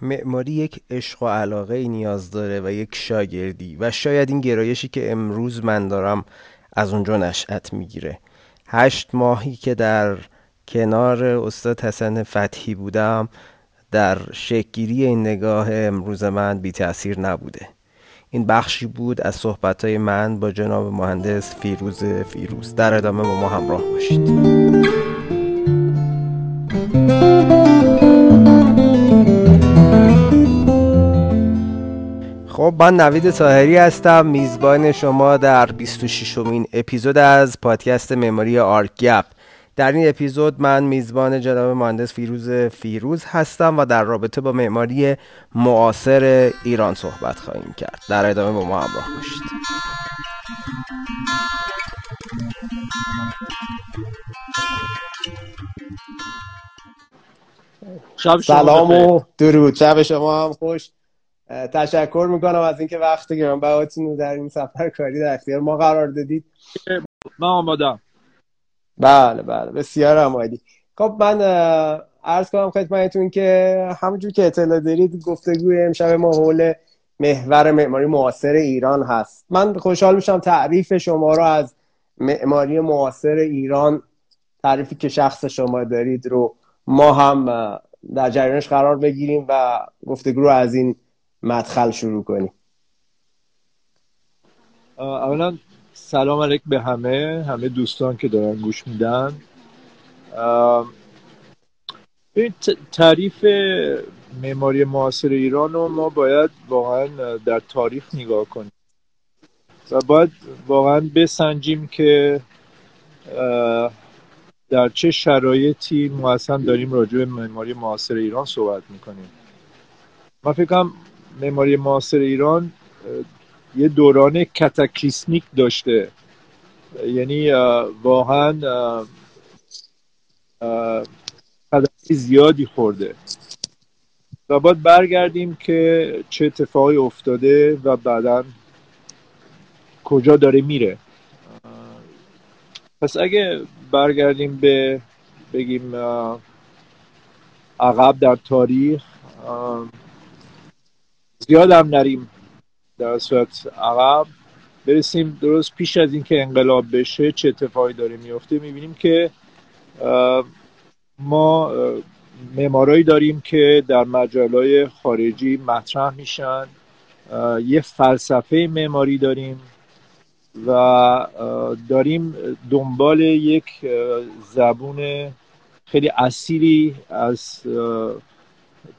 معماری یک عشق و علاقه ای نیاز داره و یک شاگردی و شاید این گرایشی که امروز من دارم از اونجا نشأت می‌گیره. هشت ماهی که در کنار استاد حسن فتحی بودم در شکگیری این نگاه امروز من بی تاثیر نبوده. این بخشی بود از صحبتهای من با جناب مهندس فیروز فیروز. در ادامه با ما همراه باشید. خب من نوید تاهری هستم میزبان شما در 26 امین اپیزود از پادکست مموری آرک در این اپیزود من میزبان جناب مهندس فیروز فیروز هستم و در رابطه با معماری معاصر ایران صحبت خواهیم کرد. در ادامه با ما همراه باشید. سلام و درود. شب شما هم خوش. تشکر می‌کنم از اینکه وقت گرانبهاتون رو در این سفر کاری در اختیار ما قرار دادید. من آمادم بله بله. بسیار آمادی خب من عرض کنم خدمتتون که همونجور که اطلاع دارید گفتگوی امشب ما حول محور معماری معاصر ایران هست. من خوشحال میشم تعریف شما رو از معماری معاصر ایران تعریفی که شخص شما دارید رو ما هم در جریانش قرار بگیریم و گفتگو رو از این مدخل شروع کنیم اولا سلام علیک به همه همه دوستان که دارن گوش میدن. این تعریف معماری معاصر ایران رو ما باید واقعا در تاریخ نگاه کنیم. و باید واقعا بسنجیم که در چه شرایطی ما اصلا داریم راجع به معماری معاصر ایران صحبت می‌کنیم. من فکرم معماری معاصر ایران یه دوران کتاکلیسمیک داشته. یعنی واقعا قدمی زیادی خورده. و باید برگردیم که چه اتفاقی افتاده و بعدا کجا داره میره. پس اگه برگردیم به بگیم عقب در تاریخ زیاد هم نریم در صورت عقب. برسیم درست پیش از اینکه انقلاب بشه چه اتفاقی داره میفته می‌بینیم که ما معمارایی داریم که در مجالای خارجی مطرح میشن. یه فلسفه معماری داریم و داریم دنبال یک زبون خیلی اصیلی از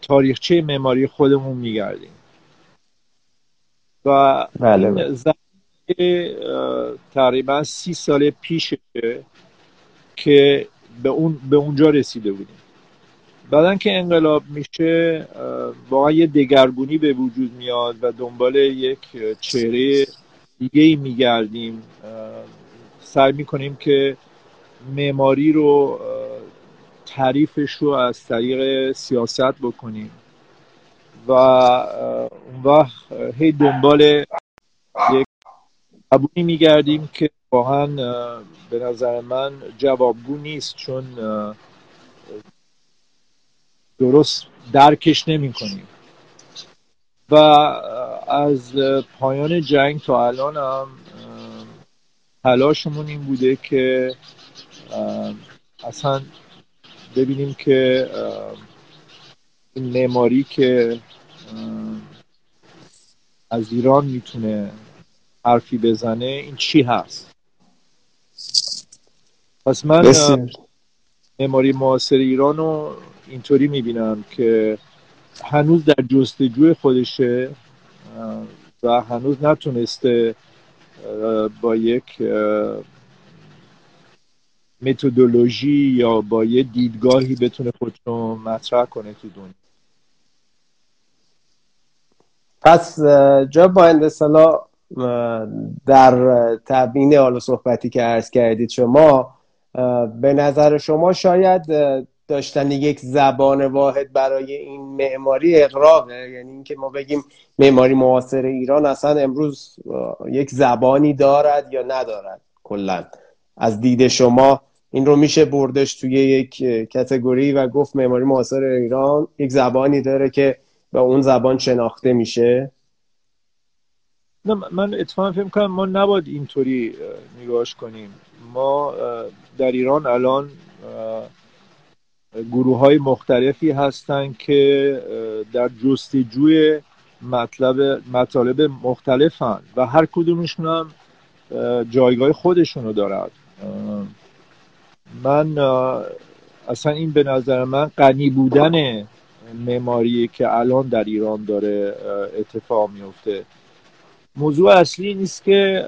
تاریخچه معماری خودمون میگردیم. و بله این تقریبا سی سال پیشه که به, اون به اونجا رسیده بودیم. بعدا که انقلاب میشه واقعا یه دگرگونی به وجود میاد و دنبال یک چهره دیگه ای میگردیم. سعی می‌کنیم که معماری رو تعریفش رو از طریق سیاست بکنیم. و اون وقت هی دنبال یک قبولی میگردیم که واقعا به نظر من جوابگو نیست چون درست درکش نمی کنیم و از پایان جنگ تا الان هم تلاشمون این بوده که اصلا ببینیم که این معماری که از ایران می‌تونه حرفی بزنه این چی هست؟ پس من معماری معاصر ایران رو اینطوری می‌بینم که هنوز در جستجوی خودشه و هنوز نتونسته با یک متدولوژی یا با یه دیدگاهی بتونه خودشو مطرح کنه تو دنیا. پس جا با اندسالا در تبیین حال صحبتی که عرض کردید شما به نظر شما شاید داشتن یک زبان واحد برای این معماری اقراقه؟ یعنی اینکه ما بگیم معماری معاصر ایران اصلا امروز یک زبانی دارد یا ندارد؟ کلا. از دید شما این رو میشه بردش توی یک کتگوری و گفت معماری معاصر ایران یک زبانی داره که و اون زبان شناخته میشه؟ نه من اتفاقا فکر کنم ما نباید اینطوری نگاهش کنیم. ما در ایران الان گروه های مختلفی هستند که در جستجوی مطلب مطالب مختلفن و هر کدومشون هم جایگاه خودشونو دارد من اصلا این به نظر من غنی بودن معماری که الان در ایران داره اتفاق میفته. موضوع اصلی نیست که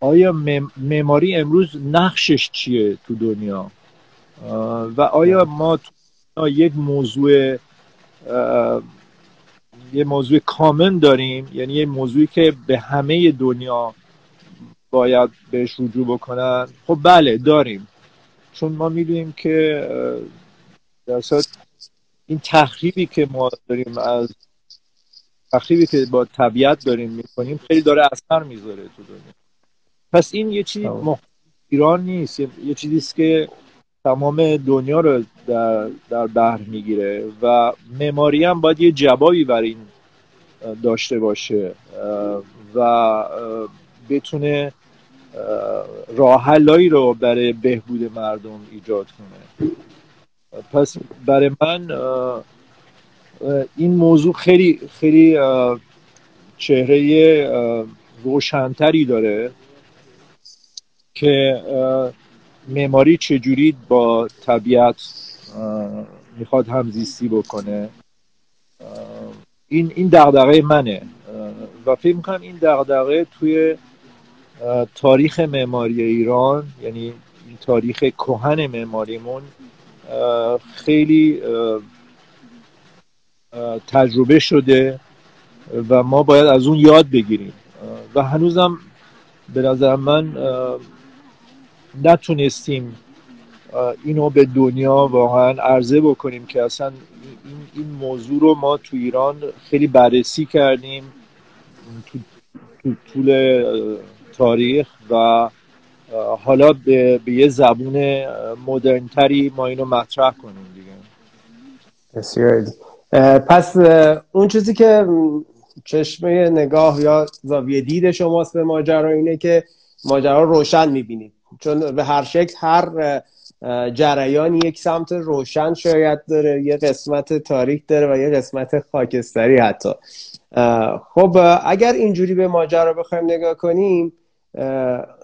آیا معماری امروز نقشش چیه تو دنیا؟ و آیا ما تو یک موضوع یه موضوع کامن داریم؟ یعنی یه موضوعی که به همه دنیا باید بهش رجوع بکنن؟ خب بله داریم. چون ما می‌دونیم که در این تخریبی که ما داریم از تخریبی که با طبیعت داریم می‌کنیم خیلی داره اثر می‌ذاره تو دنیا. پس این یه چیزی ایران نیست. یه چیزی است که تمام دنیا رو در, در بحر می‌گیره و معماری هم باید یه جوابی برای این داشته باشه و بتونه راه رو برای بهبود مردم ایجاد کنه. پس برای من این موضوع خیلی خیلی چهره روشنتری داره که معماری چجوری با طبیعت می‌خواد همزیستی بکنه. این این دغدغه منه. و فکر می‌کنم این دغدغه توی تاریخ معماری ایران یعنی تاریخ کهن معماریمون خیلی تجربه شده و ما باید از اون یاد بگیریم. و هنوزم به نظر من نتونستیم اینو به دنیا واقعا عرضه بکنیم که اصلا این, این موضوع رو ما تو ایران خیلی بررسی کردیم. تو طول تاریخ و حالا به, به یه زبون مدرنتری ما اینو مطرح کنیم دیگه. بسیار پس اون چیزی که چشمه نگاه یا زاویه دید شماست به ماجرا اینه که ماجرا روشن می‌بینید. چون به هر شکل هر جریان یک سمت روشن شاید داره یه قسمت تاریک داره و یه قسمت خاکستری حتی. خب اگر اینجوری به ماجرا بخوایم نگاه کنیم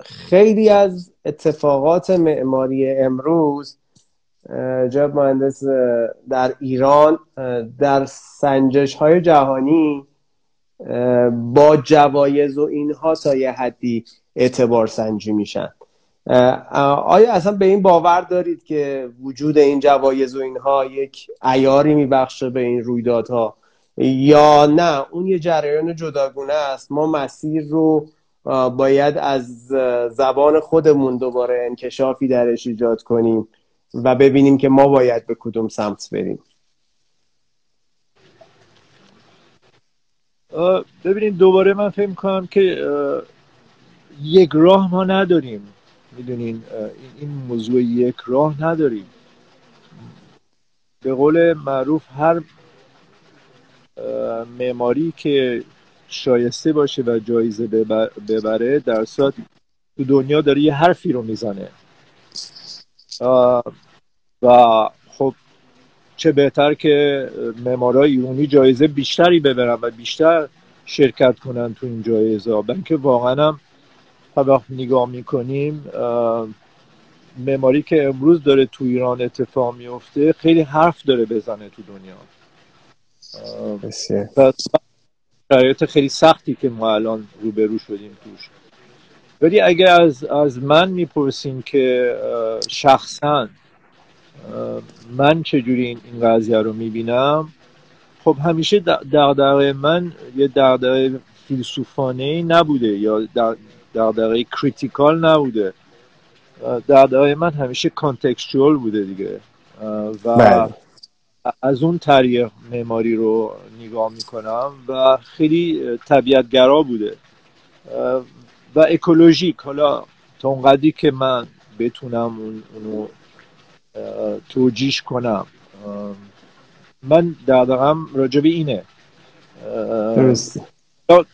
خیلی از اتفاقات معماری امروز جاب مهندس در ایران در سنجش های جهانی با جوایز و اینها تا یه حدی اعتبار سنجی میشن. آیا اصلا به این باور دارید که وجود این جوایز و اینها یک ایاری میبخشه به این رویدادها؟ یا نه اون یه جریان جداگونه است. ما مسیر رو باید از زبان خودمون دوباره انکشافی درش ایجاد کنیم و ببینیم که ما باید به کدوم سمت بریم. ببینید دوباره من فکر کنم که یک راه ما نداریم. می‌دونین این موضوع یک راه نداریم. به قول معروف هر معماری که شایسته باشه و جایزه ببره در صورت تو دنیا داره یه حرفی رو می‌زنه. و خب چه بهتر که معمارای ایرانی جایزه بیشتری ببرن و بیشتر شرکت کنن تو این جایزه که واقعا هم وقت نگاه می‌کنیم معماری که امروز داره تو ایران اتفاق میفته خیلی حرف داره بزنه تو دنیا. شرایط خیلی سختی که ما الان روبرو شدیم توش. ولی اگر از, از من می‌پرسین که شخصا من چجوری این, این قضیه رو می‌بینم خب همیشه دغدغه من یه دغدغه فیلسوفانه نبوده یا دغدغه critical نبوده. دغدغه من همیشه contextual بوده دیگه. و بله. از اون طریق معماری رو نگاه می‌کنم و خیلی طبیعتگرا بوده. و اکولوژیک. حالا تا اونقدری که من بتونم اون اونو توجیش کنم. من دقدقم راجب اینه. درسته.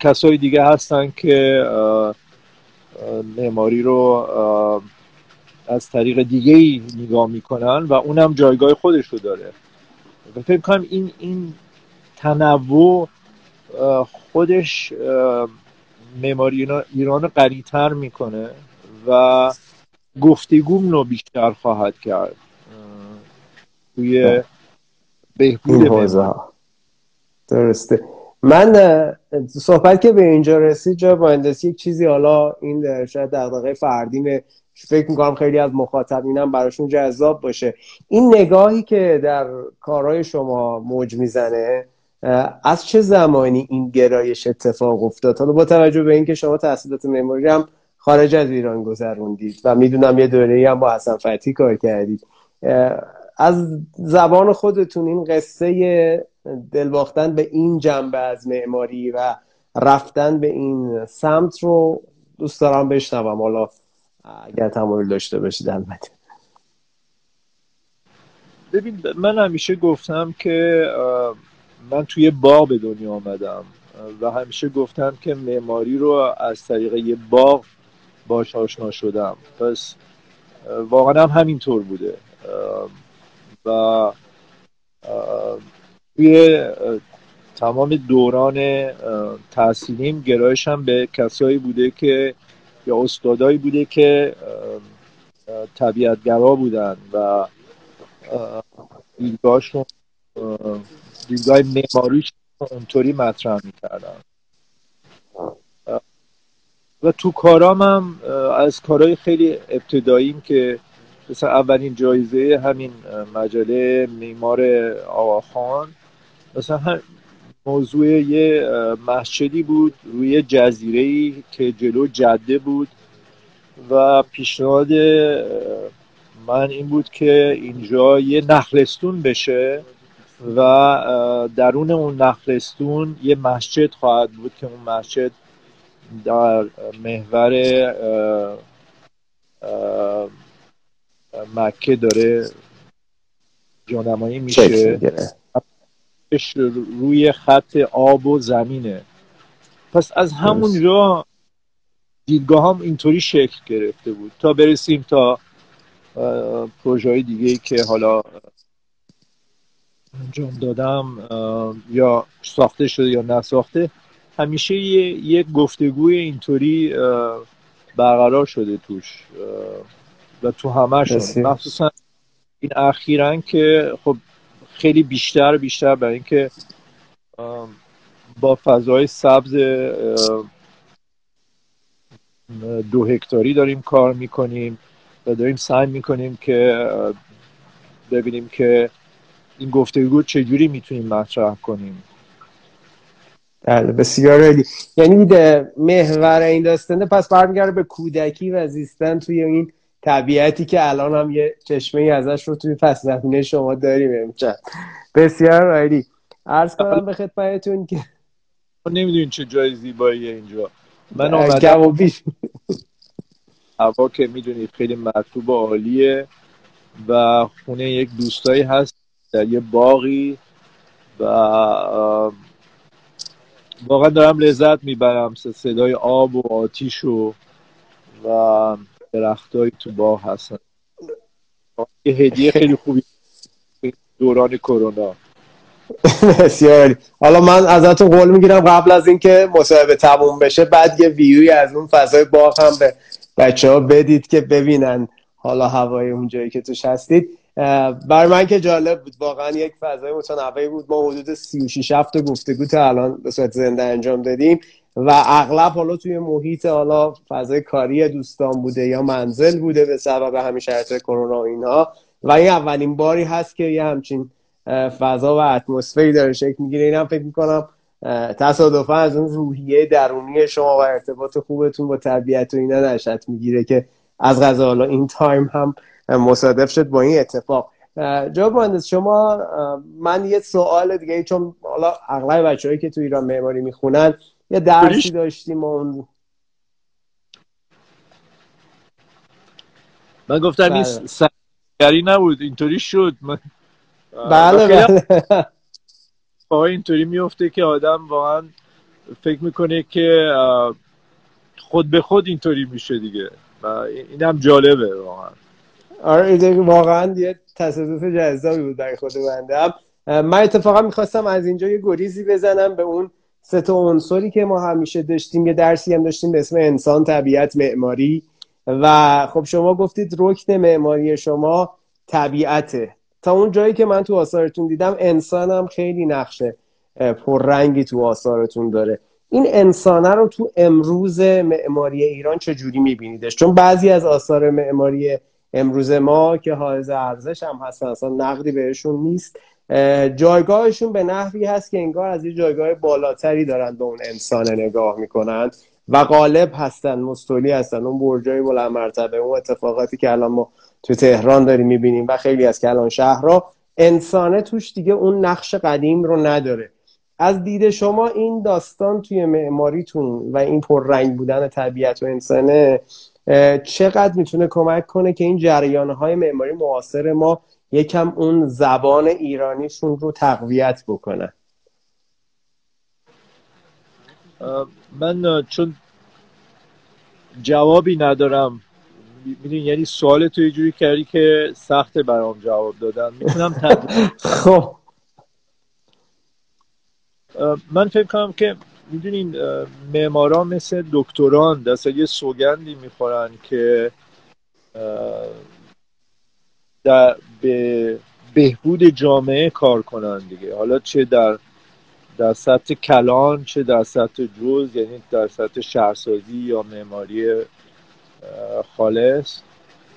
کسای دیگه هستن که معماری رو از طریق دیگه ای نگاه می‌کنن و اونم جایگاه خودش رو داره. فکر کنم این این تنوع خودش معماری ایران رو قریتر می‌کنه و گفتگوم رو بیشتر خواهد کرد. توی بهبود درسته. من صحبت که به اینجا رسید جا مهندسی یک چیزی حالا این شاید دغدغه فردیمه فکر می‌کنم خیلی از مخاطبینم براشون جذاب باشه. این نگاهی که در کارهای شما موج می‌زنه از چه زمانی این گرایش اتفاق افتاد؟ حالا با توجه به اینکه شما تحصیلات معماری هم خارج از ایران گذروندید و می‌دونم یه دوره هم با حسن فتی کار کردید. از زبان خودتون این قصه دلباختن به این جنبه از معماری و رفتن به این سمت رو دوست دارم بشنوم. حالا اگر تمایل داشته باشید البته. ببین من همیشه گفتم که من توی باغ به دنیا آمدم و همیشه گفتم که معماری رو از طریق یه باغ باش آشنا شدم. پس واقعا هم همینطور بوده. و توی تمام دوران تحصیلیم گرایشم به کسایی بوده که یا استادایی بوده که طبیعتگرا بودن و دیدگاهشون دیدگاه معماریش اونطوری مطرح می‌کردن. و تو کارام هم از کارهای خیلی ابتداییم که مثلا اولین جایزه همین مجله معمار آقاخان مثلا موضوع یه مسجدی بود روی جزیره که جلو جده بود و پیشنهاد من این بود که اینجا یه نخلستون بشه و درون اون نخلستون یه مسجد خواهد بود که اون مسجد در محور مکه داره جانمایی میشه. روی خط آب و زمینه. پس از همونجا دیدگاه هم اینطوری شکل گرفته بود. تا برسیم تا پروژه های دیگه که حالا انجام دادم یا ساخته شده یا نساخته همیشه یه, گفتگوی اینطوری برقرار شده توش و تو همه مخصوصا این اخیرا که خب خیلی بیشتر بیشتر برای اینکه با فضای سبز دو هکتاری داریم کار می‌کنیم و داریم سعی می‌کنیم که ببینیم که این گفتگو چجوری می‌تونیم مطرح کنیم. بله بسیار عالی. یعنی محور این داستانه پس برمیگرده به کودکی و زیستن توی این طبیعتی که الان هم یه چشمه ای ازش رو توی پس زمینه شما داریم امشب. بسیار عالی. عرض کنم به خدمتتون که نمی‌دونین چه جای زیبایی اینجا. من آمدم هوا که می‌دونید خیلی مرتوب و عالیه و خونه یک دوستایی هست در یه باقی و واقعا دارم لذت می‌برم صدای آب و آتیش و و درختایی تو باغ هستن. یه هدیه خیلی خوبی. دوران کرونا. بسیار حالا من ازتون قول می‌گیرم قبل از اینکه مصاحبه تموم بشه بعد یه ویوی از اون فضای باغ هم به بچه ها بدید که ببینن حالا هوای اون جایی که توش هستید. بر من که جالب بود. واقعا یک فضای متنوعی بود. ما حدود 36 هفته گفتگو تا الان به صورت زنده انجام دادیم. و اغلب حالا توی محیط حالا فضای کاری دوستان بوده یا منزل بوده به سبب همین شرط کرونا و اینها. و این اولین باری هست که یه همچین فضا و اتمسفری داره شکل می‌گیره. اینم فکر می‌کنم تصادفا از اون روحیه درونی شما و ارتباط خوبتون با طبیعت و اینا نشد می‌گیره که از غذا حالا این تایم هم مصادف شد با این اتفاق. جواب مهندس شما من یه سوال دیگه چون حالا اغلب بچه‌هایی که تو ایران معماری می‌خونن یه درسی داشتیم اون من گفتم این بله. سرگری نبود اینطوری شد. من بله بله. اتفاقای اینطوری میفته که آدم واقعا فکر می‌کنه که خود به خود اینطوری میشه دیگه. و اینم جالبه واقعا. آره واقعا یه تصادف جذابی بود برای خود بنده. من اتفاقا می‌خواستم از اینجا یه گریزی بزنم به اون سه تا عنصری که ما همیشه داشتیم یه درسی هم داشتیم به اسم انسان طبیعت معماری. و خب شما گفتید رکن معماری شما طبیعته. تا اون جایی که من تو آثارتون دیدم انسانم خیلی نقشه پررنگی تو آثارتون داره. این انسانه رو تو امروز معماری ایران چجوری میبینیدش؟ چون بعضی از آثار معماری امروز ما که حائز ارزش هم هستن اصلا نقدی بهشون نیست. جایگاهشون به نحوی هست که انگار از یه جایگاه بالاتری دارن به اون انسان نگاه می‌کنن و غالب هستن مستولی هستن. اون برجای بلند مرتبه اون اتفاقاتی که الان ما تو تهران داریم می‌بینیم و خیلی از کلان شهرها انسانه توش دیگه اون نقش قدیم رو نداره. از دید شما این داستان توی معماریتون و این پررنگ بودن طبیعت و انسانه چقدر می‌تونه کمک کنه که این جریانهای معماری معاصر ما یکم اون زبان ایرانیشون رو تقویت بکنن. من چون جوابی ندارم. می‌دونی یعنی سوال تو جوری کردی که سخته برام جواب دادن. می‌تونم خب. من فکر کنم که می‌دونین معمارا مثل دکتران دست یه سوگندی می‌خورن که در به بهبود جامعه کار کنن دیگه. حالا چه در در سطح کلان چه در سطح جز یعنی در سطح شهرسازی یا معماری خالص.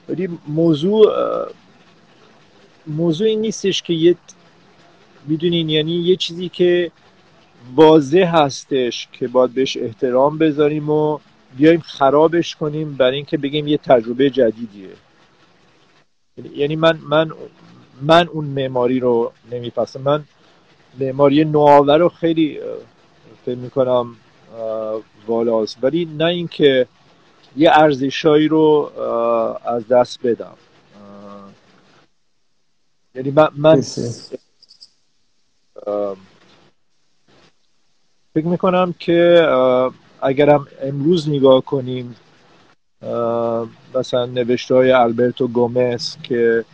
ولی موضوع موضوع این نیستش که یه می‌دونین یعنی یه چیزی که واضح هستش که باید بهش احترام بذاریم و بیایم خرابش کنیم برای اینکه بگیم یه تجربه جدیدیه. یعنی من من من اون معماری رو نمیپسم من معماری نوآور رو خیلی فکر می‌کنم والاست. ولی نه اینکه یه ارزشایی رو از دست بدم. یعنی من, من فکر می‌کنم که اگرم امروز نگاه کنیم مثلا نوشته های البرتو گومز که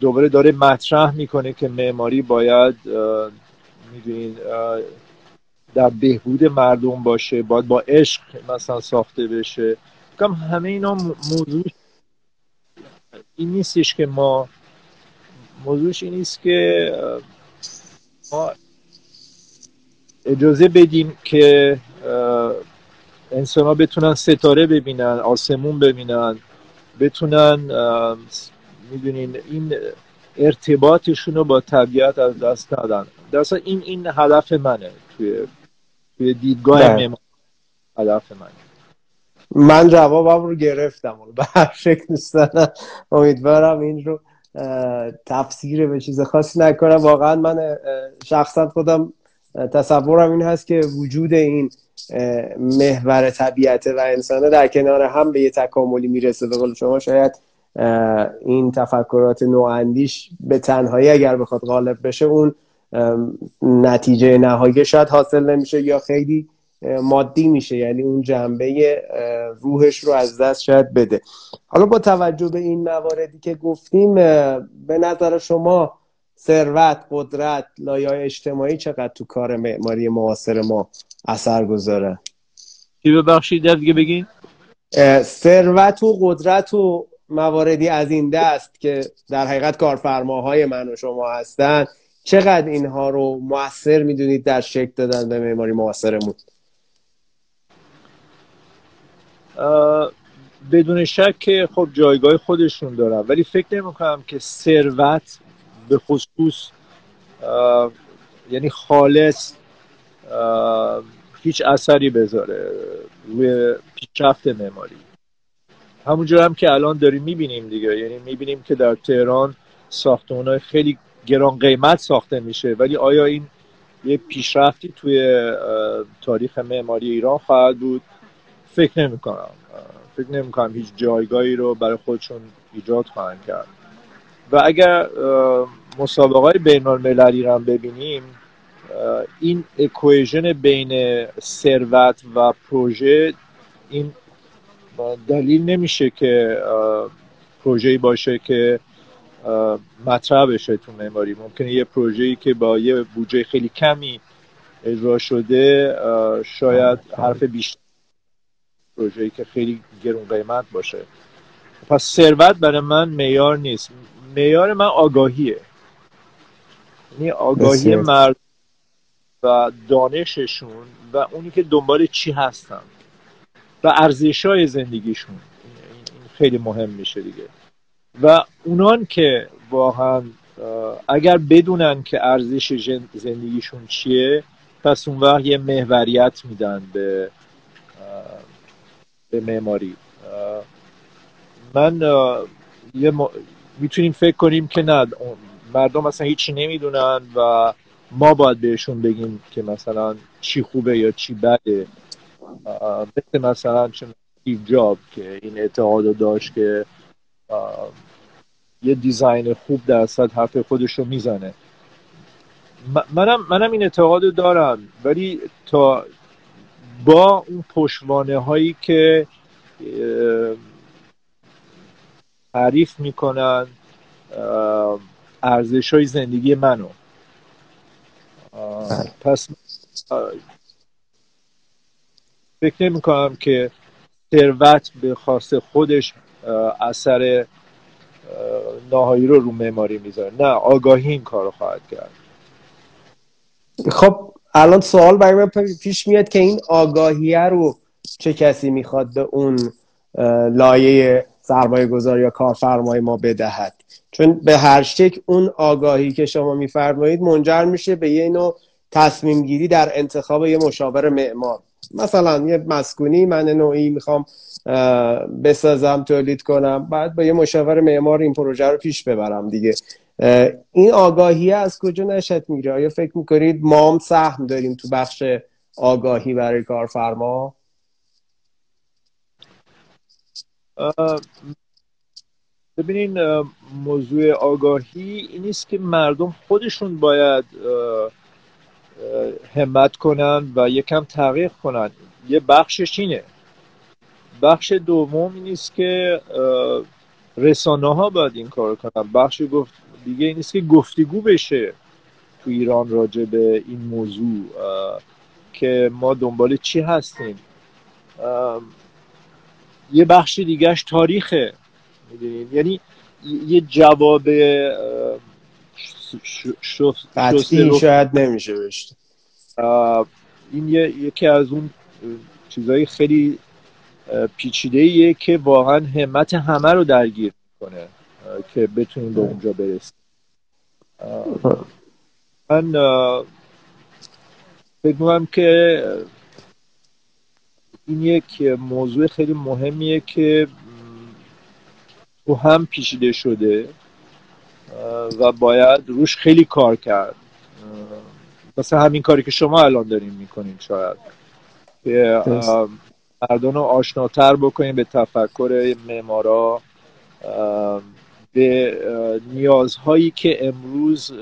دوباره داره مطرح می‌کنه که معماری باید می‌دونین در بهبود مردم باشه باید با عشق مثلا ساخته بشه. کم همه اینا موضوع این نیستش که ما موضوعش این نیست که ما اجازه بدیم که انسان ها بتونن ستاره ببینن آسمون ببینن بتونن می‌دونین این ارتباطشون رو با طبیعت از دست ندن. در این این هدف منه. توی توی دیدگاه بله. من هدف منه. من جوابم رو گرفتم. به هر شکل دوست امیدوارم این رو تفسیر به چیز خاصی نکنم. واقعا من شخصا خودم تصورم این هست که وجود این محور طبیعت و انسانه در کنار هم به یه تکاملی می‌رسه. به قول شما شاید این تفکرات نواندیش به تنهایی اگر بخواد غالب بشه اون نتیجه نهایی شاید حاصل نمیشه یا خیلی مادی میشه. یعنی اون جنبه روحش رو از دست شاید بده. حالا با توجه به این مواردی که گفتیم به نظر شما ثروت قدرت لایه اجتماعی چقدر تو کار معماری معاصر ما اثر گذاره. چی ببخشید؟ دیگه بگین. ثروت و قدرت و مواردی از این دست که در حقیقت کارفرماهای من و شما هستن چقدر اینها رو موثر می‌دونید در شکل دادن به معماری معاصرمون؟ بدون شک که خب جایگاه خودشون دارن ولی فکر نمی کنم که ثروت به خصوص یعنی خالص هیچ اثری بذاره روی پیشرفت معماری. همونجور هم که الان داریم می‌بینیم دیگه. یعنی می‌بینیم که در تهران ساختمان خیلی گران قیمت ساخته میشه. ولی آیا این یه پیشرفتی توی تاریخ معماری ایران خواهد بود؟ فکر نمی کنم فکر نمی کنم هیچ جایگاهی رو برای خودشون ایجاد خواهند کرد. و اگر مسابقه های بین المللی رو ببینیم این اکویژن بین ثروت و پروژه این دلیل نمیشه که پروژه‌ای باشه که مطرح بشه تو معماری. ممکنه یه پروژه‌ای که با یه بودجه خیلی کمی اجرا شده شاید حرف بیشتر پروژه‌ای که خیلی گرون قیمت باشه. پس ثروت برای من معیار نیست. معیار من آگاهیه. یعنی آگاهی مرد و دانششون و اونی که دنبال چی هستن و ارزش های زندگیشون. این خیلی مهم میشه دیگه. و اونان که واقعا اگر بدونن که ارزش زندگیشون چیه پس اون وقت یه محوریت میدن به به معماری. من یه می‌تونیم فکر کنیم که نه مردم مثلا هیچی نمی‌دونن و ما باید بهشون بگیم که مثلا چی خوبه یا چی بده. مثل مثلا چون استیو جاب که این اعتقاد داشت که یه دیزاین خوب درصد حرف خودش رو می‌زنه منم, منم این اعتقاد دارم ولی تا با اون پشوانه هایی که تعریف می‌کنن ارزش های زندگی منو. پس فکر نمی کنم که ثروت به خاص خودش اثر ناهایی رو رو معماری می‌ذاره. نه آگاهی این کار رو خواهد کرد. خب الان سوال برای من پیش میاد که این آگاهیه رو چه کسی می‌خواد به اون لایه سرمایه گذار یا کارفرمای ما بدهد. چون به هر شکل اون آگاهی که شما میفرمایید منجر میشه به یه نوع تصمیم گیری در انتخاب یه مشاور معمار. مثلا یه مسکونی من نوعی می‌خوام بسازم تولید کنم بعد با یه مشاور معمار این پروژه رو پیش ببرم دیگه. این آگاهی از کجا نشد می‌گیره آیا فکر می‌کنید ما هم سهم داریم تو بخش آگاهی برای کارفرما؟ ببینین موضوع آگاهی این نیست که مردم خودشون باید همت کنن و یکم تغییر کنن. یه بخشش اینه. بخش دوم این نیست که رسانه ها باید این کار کنن. بخش گفت دیگه این نیست که گفتگو بشه تو ایران راجع به این موضوع که ما دنبال چی هستیم. یه بخش دیگهش تاریخه یعنی یه جواب قطعی شاید نمیشه بشت این یکی از اون چیزهای خیلی پیچیده ایه که واقعا همت همه رو درگیر می‌کنه که بتونیم به اونجا برسیم. من فکر می‌کنم که این یک موضوع خیلی مهمیه که تو هم پیچیده شده و باید روش خیلی کار کرد. مثل همین کاری که شما الان دارین می‌کنین شاید. که مردم رو آشناتر بکنیم به تفکر معمارا به نیازهایی که امروز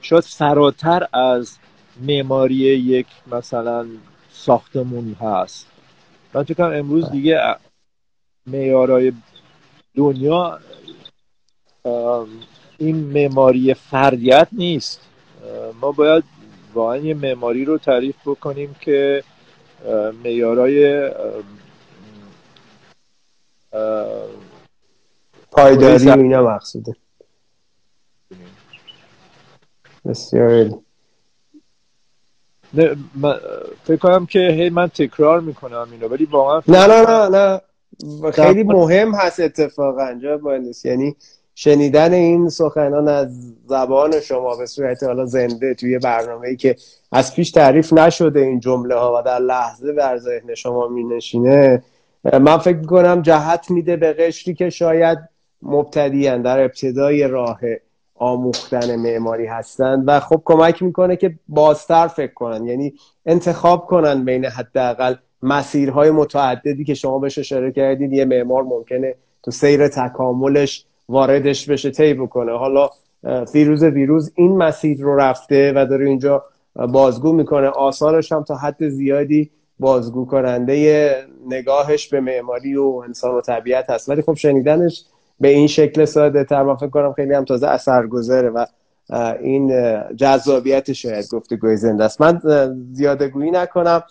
شاید فراتر از معماری یک مثلا ساختمون هست. من فکر امروز دیگه معیارهای دنیا این معماری فردیت نیست. ما باید واقعا یه معماری رو تعریف بکنیم که معیارهای پایداری و اینا مقصوده. بسیار فکر کنم که هی من تکرار می‌کنم اینو ولی واقعا نه نه نه نه. خیلی مهم هست اتفاقا جا مهندس. یعنی شنیدن این سخنان از زبان شما به صورت حالا زنده توی برنامه ای که از پیش تعریف نشده این جمله ها و در لحظه بر ذهن شما می نشینه من فکر کنم جهت میده به قشری که شاید مبتدیان در ابتدای راه آموختن معماری هستند و خب کمک می‌کنه که بازتر فکر کنن. یعنی انتخاب کنن بین حداقل مسیرهای متعددی که شما بهش اشاره کردید. یه معمار ممکنه تو سیر تکاملش واردش بشه طی بکنه. حالا فیروز ویروز این مسیر رو رفته و داره اینجا بازگو می‌کنه. آثارش هم تا حد زیادی بازگو کننده نگاهش به معماری و انسان و طبیعت هست. ولی خب شنیدنش به این شکل ساده تر من فکر کنم خیلی هم تازه اثر گذاره و این جذابیت شاید گفتگوی زنده است. من زیاده گویی نکنم.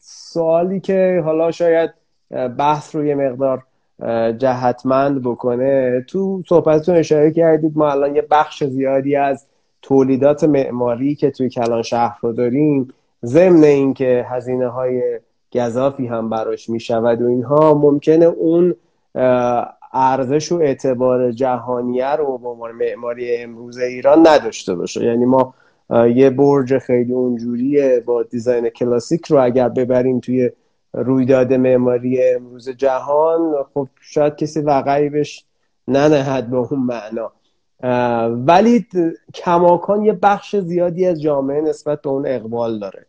سوالی که حالا شاید بحث رو یه مقدار جهتمند بکنه. تو صحبتتون اشاره کردید ما الان یه بخش زیادی از تولیدات معماری که توی کلان شهر رو داریم ضمن اینکه هزینه های گذافی هم براش می شود و اینها ممکنه اون ارزش و اعتبار جهانیه رو به عنوان معماری امروز ایران نداشته باشه. یعنی ما یه برج خیلی اونجوری با دیزاین کلاسیک رو اگر ببریم توی رویداد معماری امروز جهان خب شاید کسی وقعی بهش ننهد به اون معنا. ولی کماکان یه بخش زیادی از جامعه نسبت به اون اقبال داره.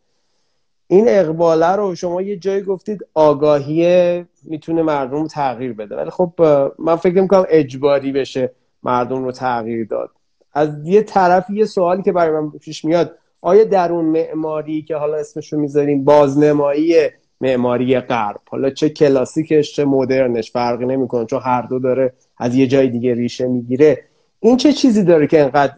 این اقباله رو شما یه جایی گفتید آگاهی می‌تونه مردم رو تغییر بده. ولی خب من فکر می‌کنم اجباری بشه مردم رو تغییر داد. از یه طرف یه سوالی که برای من پیش میاد آیا در اون معماری که حالا اسمش رو می‌ذاریم بازنمایی معماری غرب حالا چه کلاسیکش چه مدرنش فرقی نمی‌کنه چون هر دو داره از یه جای دیگه ریشه می‌گیره. این چه چیزی داره که انقدر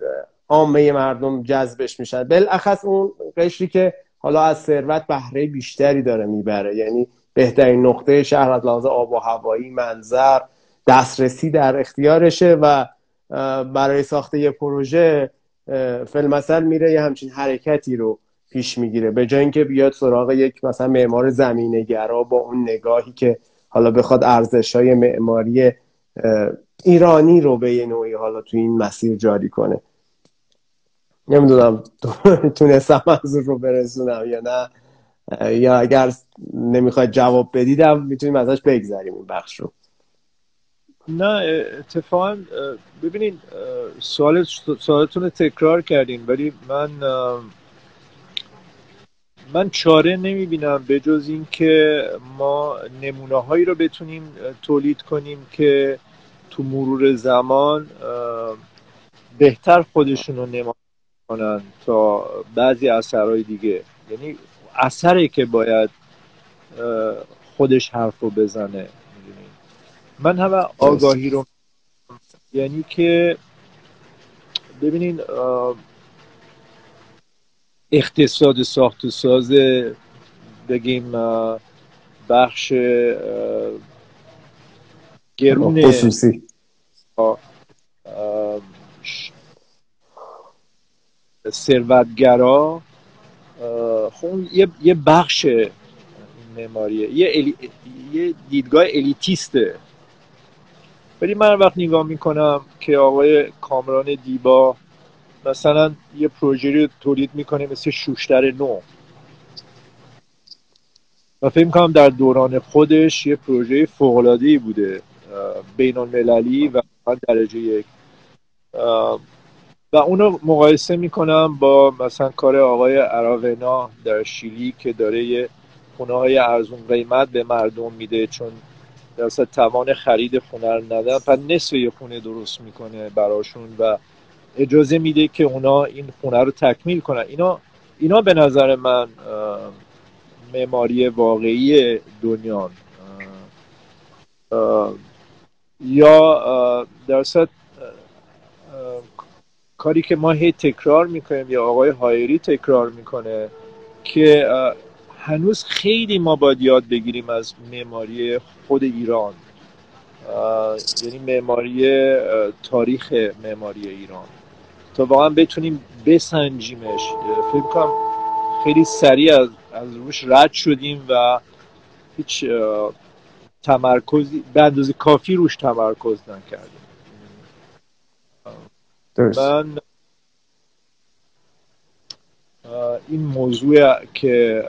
عامه مردم جذبش میشن؟ بالاخص اون قشری که حالا از ثروت بهره بیشتری داره می‌بره. یعنی بهترین نقطه شهر از لحاظ آب و هوایی منظر دسترسی در اختیارشه و برای ساخت یه پروژه فیلمسل میره یه همچین حرکتی رو پیش می‌گیره. به جای اینکه بیاد سراغ یک مثلا معمار زمینگرا با اون نگاهی که حالا بخواد ارزش های معماری ایرانی رو به یه نوعی حالا تو این مسیر جاری کنه. نمی‌دونم تونستم از رو برسونم یا نه. یا اگر نمی‌خواد جواب بدیدم می‌تونیم ازش بگذریم این بخش رو. نه اتفاقا ببینید سوال سوالتون رو تکرار کردین ولی من من چاره نمی‌بینم به جز اینکه ما نمونه هایی رو بتونیم تولید کنیم که تو مرور زمان بهتر خودشون رو نمایش کنن تا بعضی اثرهای دیگه. یعنی اثری که باید خودش حرف رو بزنه. من همه آگاهی رو یعنی که ببینین اقتصاد ساخت و ساز بگیم بخش گرون خصوصی. ثروتگرا خب یه یه بخش معماریه. یه, یه دیدگاه الیتیسته. ولی من وقت نگاه می‌کنم که آقای کامران دیبا مثلا یه پروژه رو تولید می‌کنه مثل شوشتر نو. و فکر می‌کنم در دوران خودش یه پروژه فوقلادهی بوده بین المللی و درجه یک. و اونو مقایسه می‌کنم با مثلا کار آقای عراقنا در شیلی که داره یه خونه های ارزون قیمت به مردم میده چون در توان خرید خونه رو ندارن. و نصف یه خونه درست می‌کنه براشون و اجازه میده که اونا این خونه رو تکمیل کنن. اینا اینا به نظر من معماری واقعی دنیا. یا در کاری که ما هی تکرار می‌کنیم یا آقای هایری تکرار می‌کنه که هنوز خیلی ما باید یاد بگیریم از معماری خود ایران. یعنی معماری تاریخ معماری ایران. تا واقعا بتونیم بسنجیمش. فکر کنم خیلی سریع از, از روش رد شدیم و هیچ تمرکزی به اندازه کافی روش تمرکز نکردیم. من این موضوع که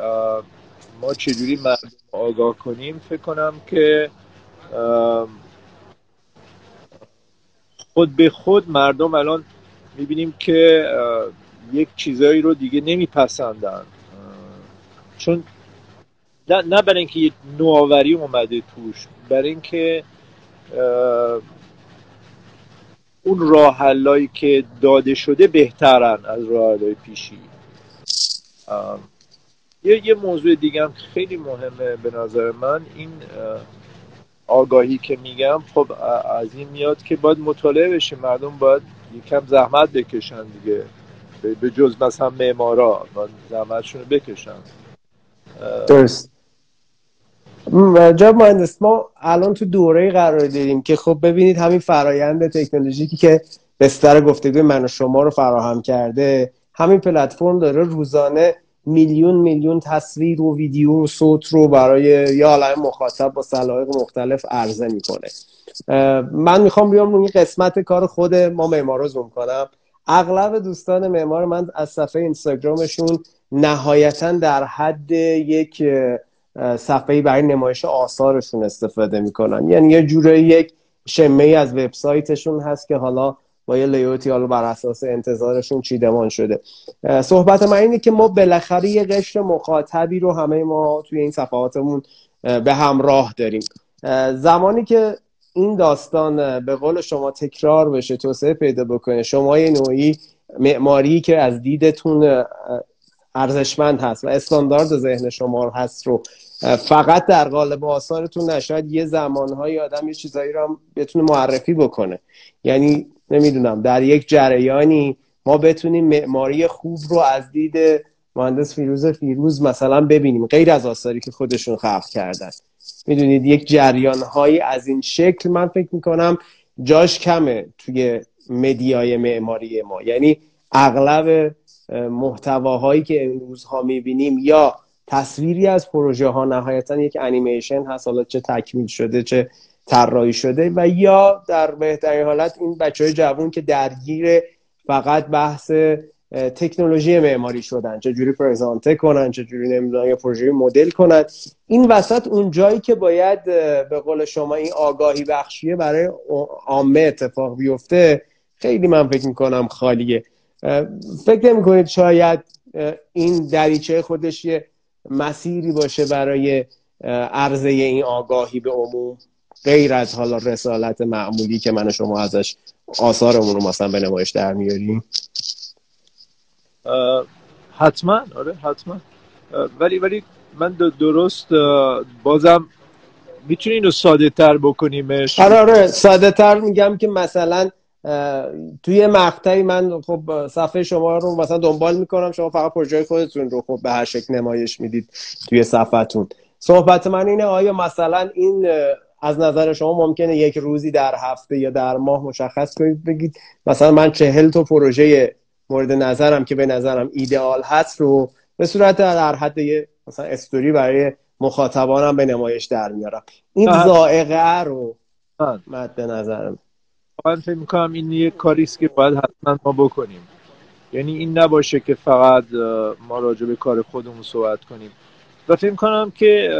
ما چجوری مردم آگاه کنیم فکر کنم که خود به خود مردم الان می‌بینیم که یک چیزایی رو دیگه نمیپسندن. چون نه برای اینکه یه نوآوری اومده توش برای اینکه اون راه که داده شده بهترن از راه پیشی. یه یه موضوع دیگه هم خیلی مهمه به نظر من. این آگاهی که میگم خب از این میاد که باید مطالعه بشه مردم باید یکم زحمت بکشن دیگه. به جز مثلا معمارا زحمتشون بکشن. درست. جاب مهندس ما الان تو دوره قرار داریم که خب ببینید همین فرایند تکنولوژیکی که بستر گفتگوی من و شما رو فراهم کرده همین پلتفرم داره روزانه میلیون میلیون تصویر و ویدیو و صوت رو برای یه عالم مخاطب با سلایق مختلف عرضه می‌کنه. من می‌خوام بیام روی قسمت کار خود ما معمارا زوم کنم. اغلب دوستان معمار من از صفحه اینستاگرامشون نهایتا در حد یک صفحه برای نمایش آثارشون استفاده می‌کنن. یعنی یه جوره یک شمه ای از وبسایتشون هست که حالا با یه لیوتی حالا بر اساس انتظارشون چیدمان شده. صحبت من اینه که ما بالاخره یه قشر مخاطبی رو همه ما توی این صفحاتمون به همراه داریم. زمانی که این داستان به قول شما تکرار بشه توسعه پیدا بکنه شما یه نوعی معماری که از دیدتون ارزشمند هست و استاندارد ذهن شما هست رو. فقط در قالب آثارتون نشاید یه زمانهای آدم یه چیزایی رو بتونه معرفی بکنه. یعنی نمی‌دونم در یک جریانی ما بتونیم معماری خوب رو از دید مهندس فیروز فیروز مثلا ببینیم غیر از آثاری که خودشون خلق کردن. می‌دونید یک جریان هایی از این شکل من فکر می‌کنم جاش کمه توی مدیای معماری ما. یعنی اغلب محتواهایی که امروز ها می‌بینیم یا تصویری از پروژه ها نهایتا یک انیمیشن هست حالا چه تکمیل شده چه طراحی شده و یا در بهترین حالت این بچه های جوون که درگیر فقط بحث تکنولوژی معماری شدن چجوری پرزانته کنن چجوری نمی‌دونم یا پروژه مدل کنن. این وسط اون جایی که باید به قول شما این آگاهی بخشیه برای عامه اتفاق بیفته خیلی من فکر می‌کنم خالیه. فکر نمی کنید شاید این دریچه خودش یه مسیری باشه برای عرضه این آگاهی به عموم؟ غیر از حالا رسالت معمولی که من و شما ازش آثارمون رو مثلا به نمایش در میاریم. حتما آره حتما. ولی ولی من درست بازم می‌تونین رو ساده تر بکنیمش؟ آره آره ساده تر میگم که مثلا توی مقطعی من خب صفحه شما رو مثلا دنبال می‌کنم. شما فقط پروژه خودتون رو خب به هر شکل نمایش می‌دید توی صفحتون. صحبت من اینه آیا مثلا این از نظر شما ممکنه یک روزی در هفته یا در ماه مشخص کنید؟ بگید مثلا من چهل تا پروژه مورد نظرم که به نظرم ایدئال هست رو به صورت در حد مثلا استوری برای مخاطبانم به نمایش در میارم. این زائقه رو مد نظرم. من فکر می‌کنم این یه کاریست که باید حتما ما بکنیم. یعنی این نباشه که فقط ما راجع به کار خودمون صحبت کنیم. و فکر کنم که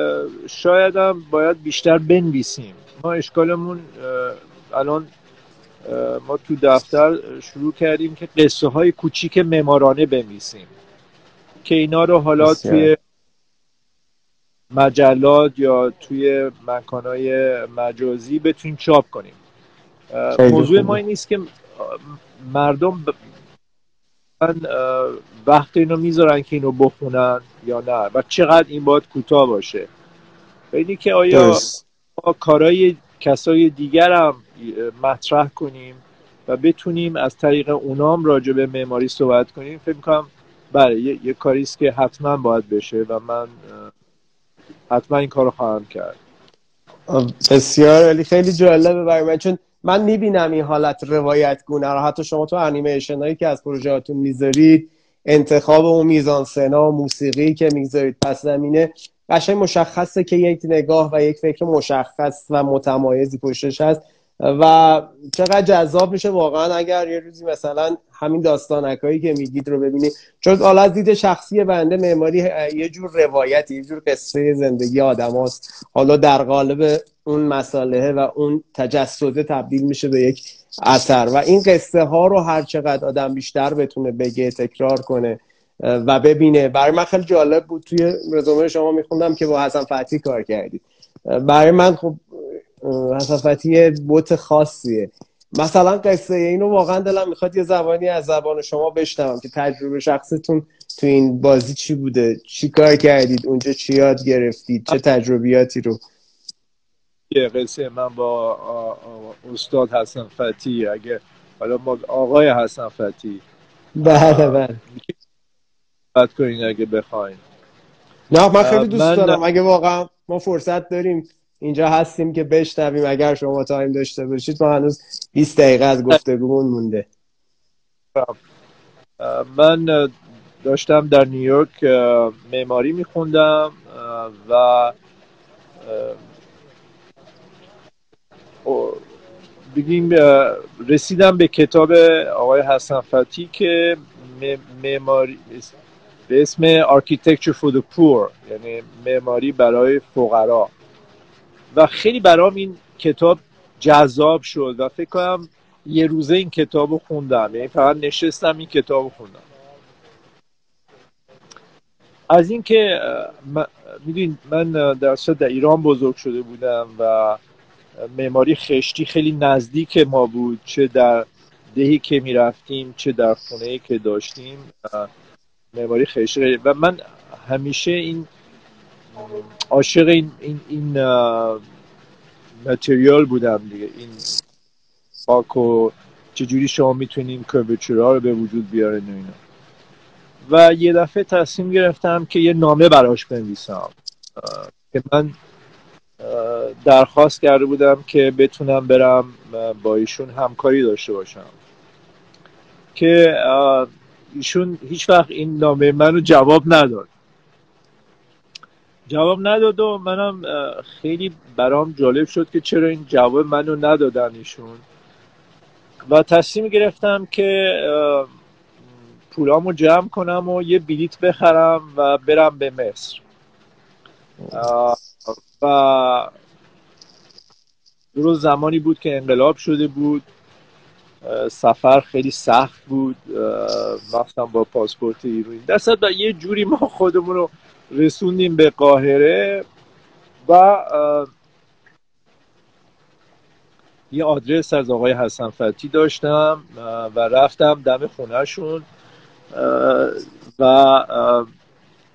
شاید هم باید بیشتر بنویسیم. ما اشکالمون الان ما تو دفتر شروع کردیم که قصه های کوچیک ممارانه بنویسیم. که اینا رو حالا توی مجلات یا توی مکانهای مجازی بتونیم چاپ کنیم. موضوع ما این نیست که مردم من وقت اینو می‌ذارن که اینو بخونن یا نه و چقدر این باید کوتاه باشه. اینی که آیا ما کارهای کسای دیگر هم مطرح کنیم و بتونیم از طریق اونام راجع به معماری صحبت کنیم؟ فکر می‌کنم بله یه, یه کاریست که حتما باید بشه و من حتما این کار رو خواهم کرد. بسیار علی خیلی جالبه برای من چون من می‌بینم این حالت روایت گونه رو حتی شما تو انیمیشن هایی که از پروژهاتون می‌ذارید انتخاب اون میزان سنا و موسیقی که می‌ذارید پس زمینه قشنگ مشخصه که یک نگاه و یک فکر مشخص و متمایزی پشتش هست. و چقدر جذاب میشه واقعا اگر یه روزی مثلا همین داستانکایی که میگید رو ببینید. چون حالا از دید شخصی بنده معماری یه جور روایتی یه جور قصه زندگی آدم هاست. حالا در قالب اون مساله و اون تجسده تبدیل میشه به یک اثر. و این قصه ها رو هر چقدر آدم بیشتر بتونه بگه تکرار کنه و ببینه. برای من خیلی جالب بود. توی رزومه شما میخوندم که با حسن فتی کار کردید. برای من خب حسن فتی بوت خاصیه. مثلا قصه اینو واقعا دلم می‌خواد یه زبانی از زبان شما بشنوم که تجربه شخصتون تو این بازی چی بوده؟ چی کار کردید؟ اونجا چی یاد گرفتید؟ چه تجربیاتی رو؟ یه قصه من با استاد حسن فتی اگه حالا ما آقای حسن فتی بله بله. بد کنین اگه بخواین. نه من خیلی دوست دارم. اگه واقعا ما فرصت داریم اینجا هستیم که بشنویم اگر شما تایم داشته باشید. ما هنوز 20 دقیقه از گفتگومون مونده. من داشتم در نیویورک معماری میخوندم و بگیم رسیدم به کتاب آقای حسن فتی که معماری به اسم Architecture for the Poor یعنی معماری برای فقرا. و خیلی برام این کتاب جذاب شد و فکر کنم یه روزه این کتاب رو خوندم. یعنی فقط نشستم این کتاب رو خوندم. از اینکه می‌دونید من در در ایران بزرگ شده بودم و معماری خشتی خیلی نزدیک ما بود چه در دهی که می‌رفتیم چه در خونه که داشتیم معماری خشتی. و من همیشه این عاشق این این, این متریال بودم دیگه. این خاک و چجوری شما می‌تونیم کربچورا رو به وجود بیارین و اینا. و یه دفعه تصمیم گرفتم که یه نامه براش بنویسم. که من درخواست کرده بودم که بتونم برم با ایشون همکاری داشته باشم. که ایشون هیچ وقت این نامه منو جواب نداد. جواب نداد و منم خیلی برام جالب شد که چرا این جواب منو ندادن ایشون. و تصمیم گرفتم که پولامو جمع کنم و یه بلیت بخرم و برم به مصر. و درست زمانی بود که انقلاب شده بود. سفر خیلی سخت بود. مخصوصا با پاسپورت ایرانی در یه جوری ما خودمون رو رسوندیم به قاهره و یه آدرس از آقای حسن فتی داشتم و رفتم دم خونهشون و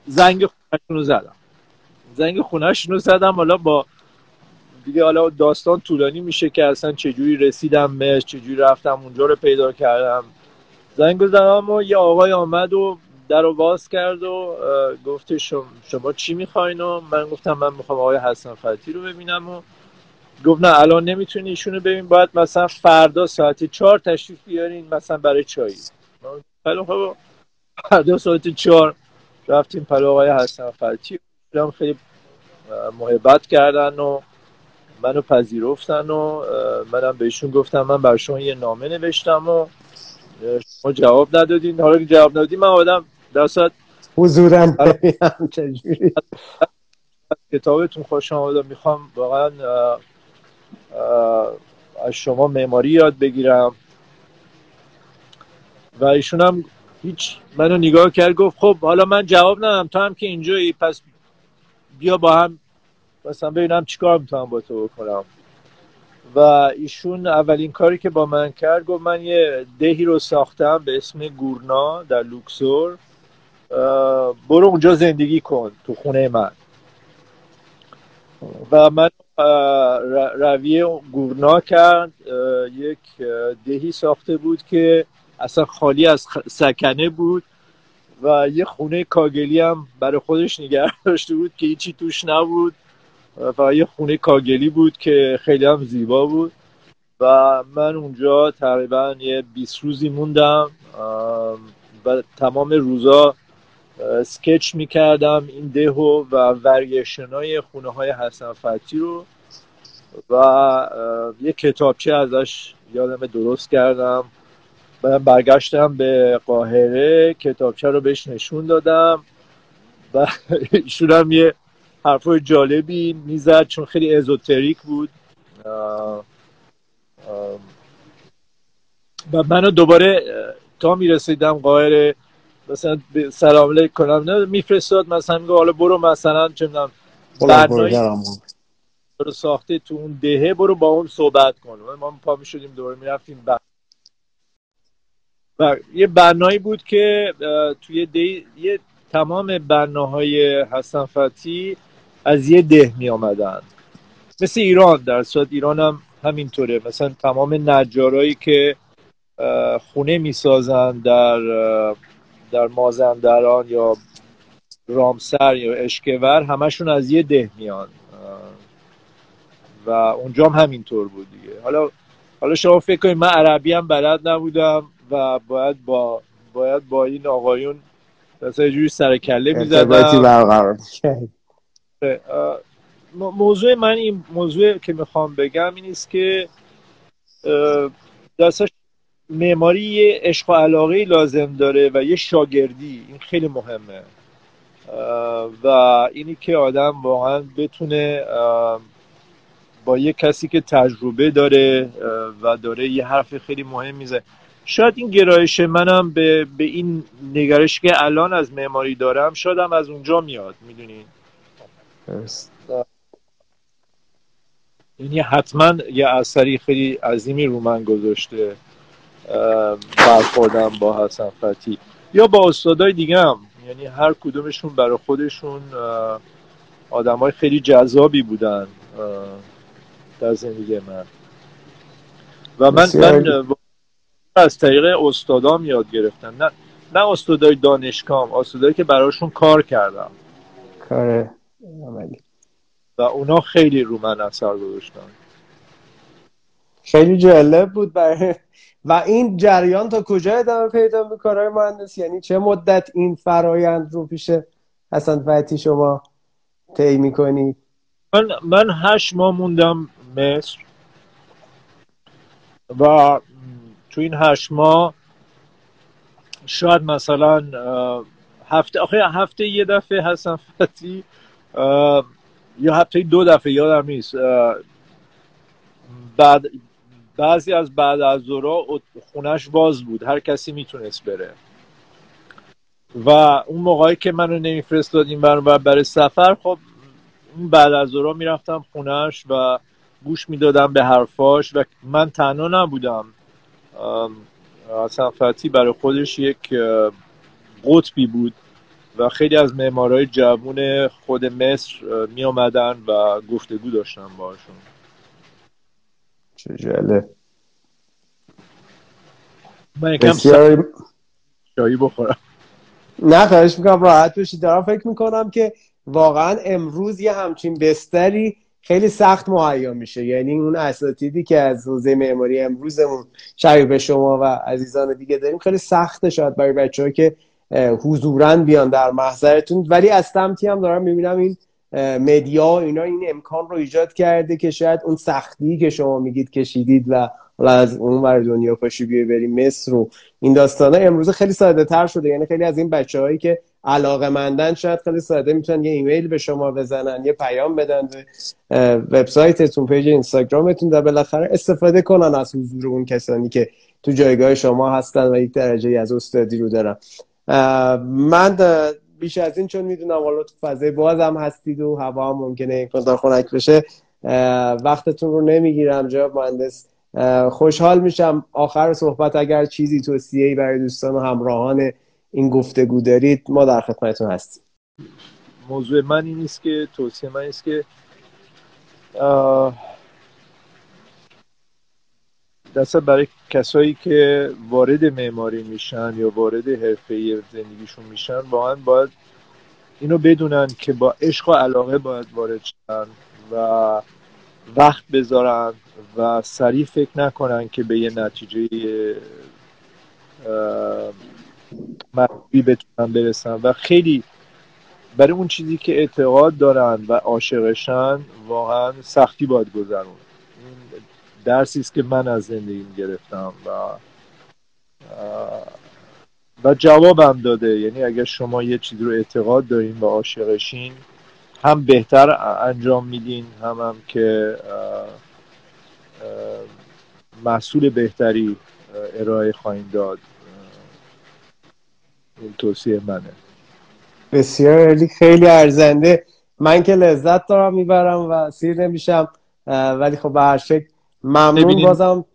زنگ خونهشون رو زدم. زنگ خونهشون رو زدم حالا با دیگه حالا داستان طولانی میشه که اصلا چجوری رسیدم مش چجوری رفتم اونجا رو پیدا کردم. زنگ زدم و یه آقای آمد و در رو باز کرد و گفته شما, شما چی می‌خواین؟ و من گفتم من می‌خوام آقای حسن فتی رو ببینم و گفت نه الان نمی‌تونی ایشونو ببین باید مثلا فردا ساعت چهار تشریف بیارین مثلا برای چایی خب فردا ساعت چهار رفتیم پلو آقای حسن فتی خیلی محبت کردن و منو پذیرفتن و منم بهشون گفتم من بر یه نامه نوشتم و شما جواب ندادین. حالا که جواب ندادین من آدم در صورت حضورم چجوری. کتابتون خوش آمده می‌خوام واقعا از شما معماری یاد بگیرم. و ایشون هم هیچ منو نگاه کرد گفت خب حالا من جواب ندم تو هم که اینجایی پس بیا با هم مثلا ببینم چیکار می‌تونم با تو بکنم. و ایشون اولین کاری که با من کرد گفت من یه دهی رو ساختم به اسم گورنا در لوکسور. برو اونجا زندگی کن تو خونه من. و من رویه گورنا کرد. یک دهی ساخته بود که اصلا خالی از سکنه بود و یه خونه کاگلی هم برای خودش نگه داشته بود که هیچی توش نبود. و یه خونه کاگلی بود که خیلی هم زیبا بود. و من اونجا تقریبا یه 20 روزی موندم. و تمام روزا سکچ می‌کردم این دهو و وریشن های خونه های حسن فتی رو و یه کتابچه ازش یادم درست کردم. من برگشتم به قاهره کتابچه رو بهش نشون دادم و ایشون هم یه حرفای جالبی می‌زد چون خیلی ازوتریک بود. و منو دوباره تا می‌رسیدم قاهره مثلا سلام علیک کنم. نه میفرستاد مثلا میگه حالا برو مثلا چه می‌دونم رو ساخته تو اون دهه برو با اون صحبت کن. ما پا می شدیم دوره می رفتیم و یه بنایی بود که توی دی... یه تمام بناهای حسن فتی از یه ده می آمدن مثل ایران در صورت ایران هم همینطوره. مثلا تمام نجارایی که خونه می‌سازن در در مازندران یا رامسر یا اشکور همشون از یه ده میان. و اونجا هم همینطور بود دیگه. حالا حالا شما فکر کنید من عربی هم بلد نبودم و باید با باید با این آقایون مثلا جوری سر کله می‌زدم. موضوع من این موضوع که می‌خوام بگم این است که دستش معماری یه عشق و علاقه لازم داره و یه شاگردی. این خیلی مهمه. و اینی که آدم واقعا بتونه با یه کسی که تجربه داره و داره یه حرف خیلی مهم میزه شاید این گرایش منم به, به این نگرش که الان از معماری دارم شاید هم از اونجا میاد. می‌دونین یعنی حتما یه اثری خیلی عظیمی رو من گذاشته. برخوردم با حسن فتی. یا با استادای دیگه هم. یعنی هر کدومشون برای خودشون آدم های خیلی جذابی بودن در زندگی من. و من, من از طریق استادام یاد گرفتم. نه نه استادای دانشگاه استادایی که براشون کار کردم. کار و اونا خیلی رو من اثر گذاشتن. خیلی جالب بود برای و این جریان تا کجا ادامه پیدا کارهای مهندس؟ یعنی چه مدت این فرایند رو پیش حسن فتی شما طی می‌کنید من من هشت ماه موندم مصر. و تو این هشت ماه شاید مثلا هفته آخه هفته یه دفعه حسن فتی یا هفته دو دفعه یادم نیست. بعد بعضی از بعد از زورا خونش باز بود. هر کسی می‌تونست بره. و اون موقعی که منو نمیفرستادیم برای برای سفر خب اون بعد از می‌رفتم خونش و گوش می‌دادم به حرفاش و من تنها نبودم. اصلا فتی برای خودش یک قطبی بود و خیلی از معمارای جوون خود مصر می آمدن و گفتگو داشتن باشون چه جله من یکم شایی بخورم. نه خواهش می‌کنم راحت بشید دارم فکر می‌کنم که واقعا امروز یه همچین بستری خیلی سخت مهیا میشه. یعنی اون اساتیدی که از حوزه معماری امروزمون شبیه به شما و عزیزان دیگه داریم خیلی سخته شاید برای بچه که حضورا بیان در محضرتون. ولی از سمتی هم دارم می‌بینم این مدیا اینا این امکان رو ایجاد کرده که شاید اون سختی که شما میگید کشیدید و حالا از اون ور دنیا پاشی بیه بریم مصر رو این داستانه امروز خیلی ساده تر شده. یعنی خیلی از این بچه هایی که علاقه مندن شاید خیلی ساده می‌تونن یه ایمیل به شما بزنن یه پیام بدن به وبسایتتون پیج اینستاگرامتون و بالاخره استفاده کنن از حضور اون کسانی که تو جایگاه شما هستن و یک درجه از استادی رو دارن. من بیش از این چون می‌دونم حالا تو فضای باز هم هستید و هوا هم ممکنه یک مقدار خنک بشه وقتتون رو نمی‌گیرم جواب مهندس. خوشحال میشم. آخر صحبت اگر چیزی توصیه‌ای برای دوستان و همراهان این گفتگو دارید ما در خدمتتون هستیم. موضوع من این است که توصیه من است که دست برای کسایی که وارد معماری میشن یا وارد حرفه زندگیشون میشن واقعا باید اینو بدونن که با عشق و علاقه باید وارد شن و وقت بذارن و سریع فکر نکنن که به یه نتیجه مطلوبی بتونن برسن. و خیلی برای اون چیزی که اعتقاد دارن و عاشقشن واقعا سختی باید گذرون این درسی است که من از زندگیم گرفتم و و جوابم داده. یعنی اگر شما یه چیزی رو اعتقاد دارین و عاشقشین هم بهتر انجام میدین هم هم که محصول بهتری ارائه خواهیم داد. این توصیه منه. بسیار خیلی ارزنده. من که لذت دارم می‌برم و سیر نمیشم ولی خب به هر شکل ممنون بازم.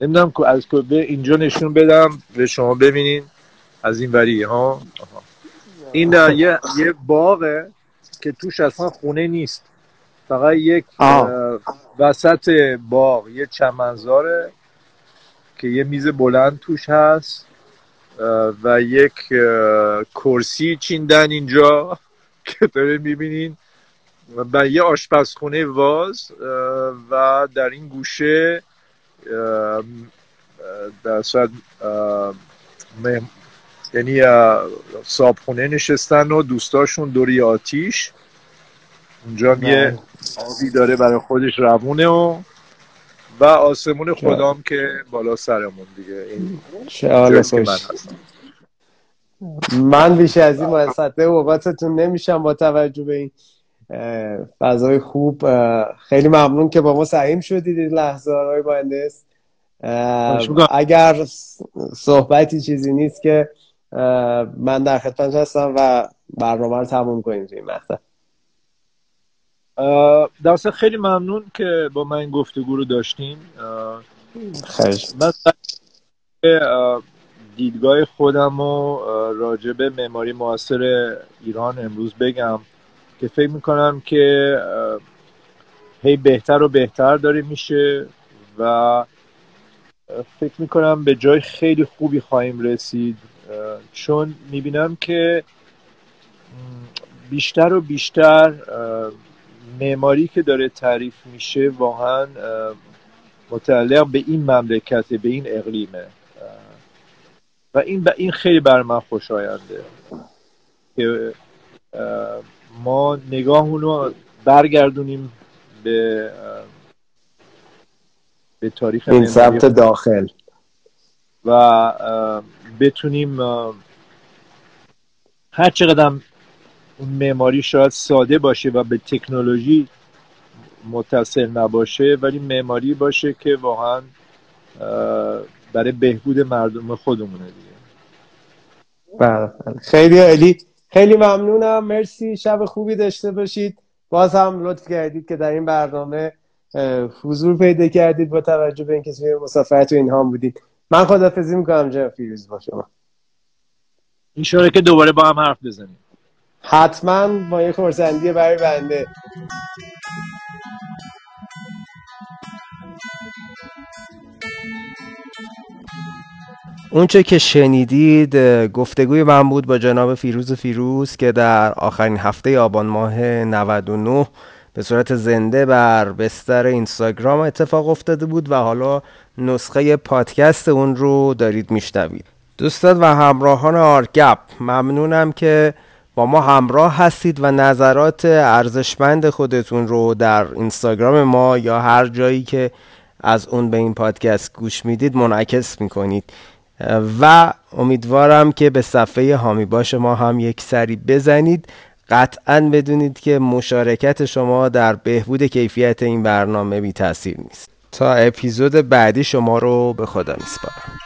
نمی‌دونم از به اینجا نشون بدم به شما ببینین. از این وری ها؟ این یه یه باغه که توش اصلا خونه نیست. فقط یک وسط باغ یه چمنزاره که یه میز بلند توش هست و یک کرسی چیندن اینجا که داره می‌بینین. و یه آشپزخونه واز و در این گوشه در صورت یعنی صابخونه نشستن و دوستاشون دوری آتیش. اونجا یه بله. آبی داره برای خودش روونه و و آسمون خدام که بالا سرمون دیگه. این من من بیش از این مسطح اوقاتتون نمیشم با توجه به این فضای خوب خیلی ممنون که با ما سعیم شدید این لحظه های مهندس. اگر صحبتی چیزی نیست که من در خدمت هستم و برنامه رو تموم کنیم توی این مقطع. درسته خیلی ممنون که با من این گفتگو رو داشتیم خیلی. من دیدگاه خودم و راجع به معماری معاصر ایران امروز بگم. که فکر می‌کنم که هی بهتر و بهتر داره میشه و فکر می‌کنم به جای خیلی خوبی خواهیم رسید. چون می‌بینم که بیشتر و بیشتر معماری که داره تعریف میشه واقعا متعلق به این مملکت به این اقلیمه. و این این خیلی بر من خوشاینده که ما نگاهمون رو برگردونیم به به تاریخ این سمت داخل. و بتونیم هر چقدر اون معماری شاید ساده باشه و به تکنولوژی متصل نباشه ولی معماری باشه که واقعا برای بهبود مردم خودمونه دیگه. بله, بله. خیلی عالی. خیلی ممنونم. مرسی. شب خوبی داشته باشید. باز هم لطف کردید که در این برنامه حضور پیدا کردید با توجه به اینکه توی مسافرت و اینها بودید. من خدافزی می‌کنم جناب فیروز با شما. این که دوباره با هم حرف بزنیم. حتما با یه خورسندی برای بنده. اونچه که شنیدید گفتگوی من بود با جناب فیروز فیروز که در آخرین هفته آبان ماه 99 به صورت زنده بر بستر اینستاگرام اتفاق افتاده بود و حالا نسخه پادکست اون رو دارید میشنوید. دوستان و همراهان آرگپ ممنونم که با ما همراه هستید و نظرات ارزشمند خودتون رو در اینستاگرام ما یا هر جایی که از اون به این پادکست گوش می‌دید منعکس می‌کنید. و امیدوارم که به صفحه هامی باش ما هم یک سری بزنید. قطعا بدونید که مشارکت شما در بهبود کیفیت این برنامه بی تاثیر نیست. تا اپیزود بعدی شما رو به خدا میسپارم.